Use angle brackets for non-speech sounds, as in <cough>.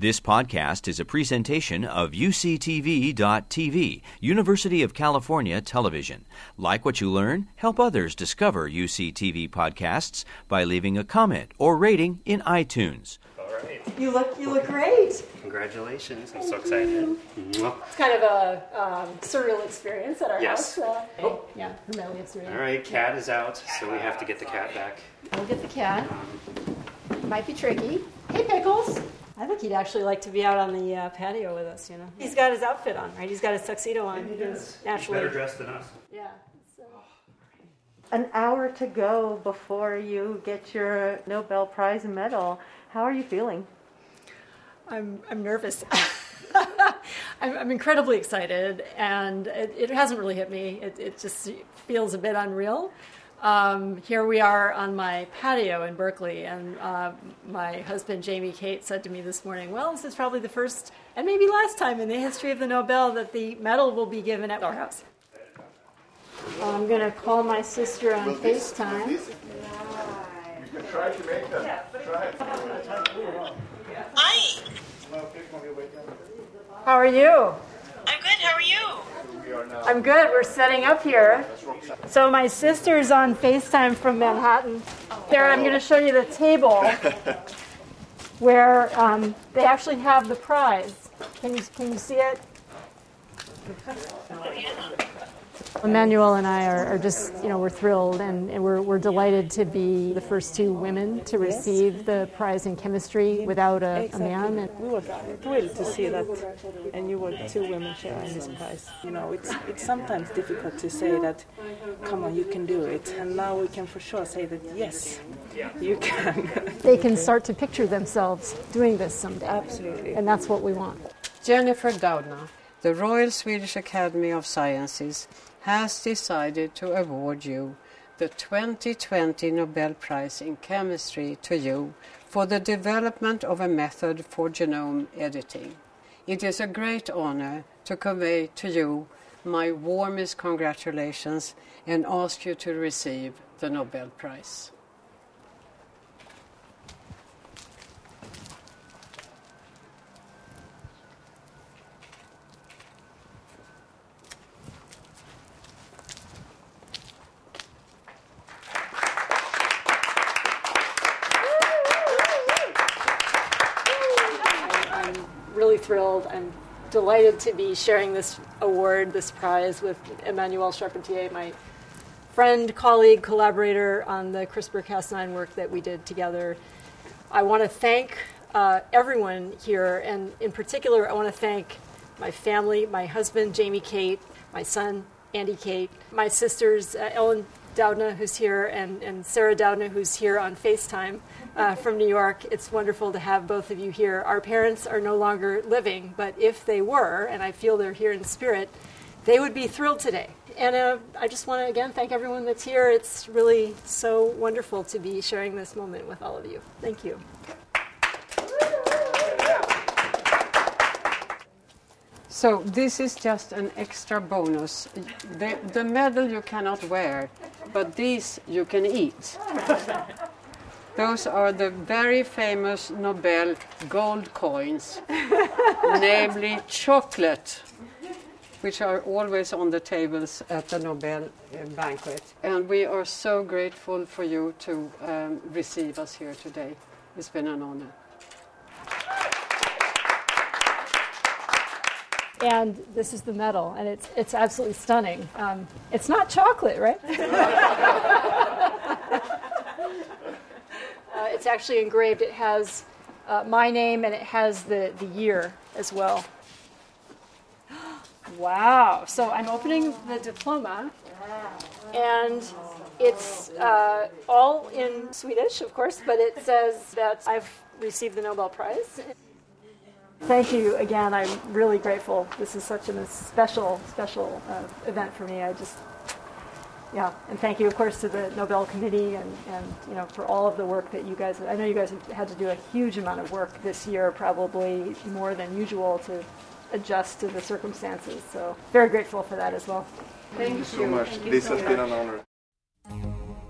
This podcast is a presentation of UCTV.tv, University of California Television. Like what you learn? Help others discover UCTV podcasts by leaving a comment or rating in iTunes. All right. You look you look great. Congratulations. I'm so excited. Mwah. It's kind of a um, surreal experience at our Yes. house. Uh, Oh. Yeah, Hermelia surreal. All right, cat is out, so we have to get the cat back. We'll get the cat. Might be tricky. Hey, Pickles. I think he'd actually like to be out on the uh, patio with us. You know, he's got his outfit on, right? He's got his tuxedo on. He He's naturally. dressed than us. Yeah. so- An hour to go before you get your Nobel Prize medal. How are you feeling? I'm, I'm nervous. <laughs> I'm, I'm incredibly excited, and it, it hasn't really hit me. It, it just feels a bit unreal. Um, here we are on my patio in Berkeley, and uh, my husband Jamie Cate said to me this morning, "Well, this is probably the first and maybe last time in the history of the Nobel that the medal will be given at our house." I'm going to call my sister on FaceTime. You can try to make them. Try. it. Hi, How are you? I'm good. How are you? I'm good. We're setting up here. So my sister's on FaceTime from Manhattan. There, I'm going to show you the table <laughs> where um, they actually have the prize. Can you can you see it? Emmanuelle and I are, are just, you know, we're thrilled and, and we're, we're delighted to be the first two women to receive the prize in chemistry without a, a man. And We were thrilled to see that, and you were two women sharing this prize. You know, it's it's sometimes difficult to say that, come on, you can do it, and now we can for sure say that yes, you can. <laughs> they can start to picture themselves doing this someday. Absolutely. And that's what we want. Jennifer Doudna, the Royal Swedish Academy of Sciences, has decided to award you the 2020 Nobel Prize in Chemistry to you for the development of a method for genome editing. It is a great honor to convey to you my warmest congratulations and ask you to receive the Nobel Prize. I'm really thrilled. I'm delighted to be sharing this award, this prize, with Emmanuelle Charpentier, my friend, colleague, collaborator on the CRISPR Cas9 work that we did together. I want to thank uh, everyone here, and in particular, I want to thank my family, my husband, Jamie Cate, my son, Andy Cate, my sisters, uh, Ellen Doudna, who's here, and, and Sarah Doudna, who's here on FaceTime uh, from New York. It's wonderful to have both of you here. Our parents are no longer living, but if they were, and I feel they're here in spirit, they would be thrilled today. And uh, I just want to again thank everyone that's here. It's really so wonderful to be sharing this moment with all of you. Thank you. So this is just an extra bonus. The, the medal you cannot wear, but these you can eat. Those are the very famous Nobel gold coins, <laughs> namely chocolate, which are always on the tables at the Nobel uh, banquet. And we are so grateful for you to um, receive us here today. It's been an honor. And this is the medal, and it's it's absolutely stunning. Um, it's not chocolate, right? <laughs> uh, it's actually engraved. It has uh, my name and it has the the year as well. <gasps> Wow! So I'm opening the diploma, and it's uh, all in Swedish, of course, but it says that I've received the Nobel Prize. Thank you again. I'm really grateful. This is such a special, special uh, event for me. I just, yeah, and thank you, of course, to the Nobel Committee and, and you know for all of the work that you guys. I know you guys have had to do a huge amount of work this year, probably more than usual, to adjust to the circumstances. So very grateful for that as well. Thank you so much. This has been an honor.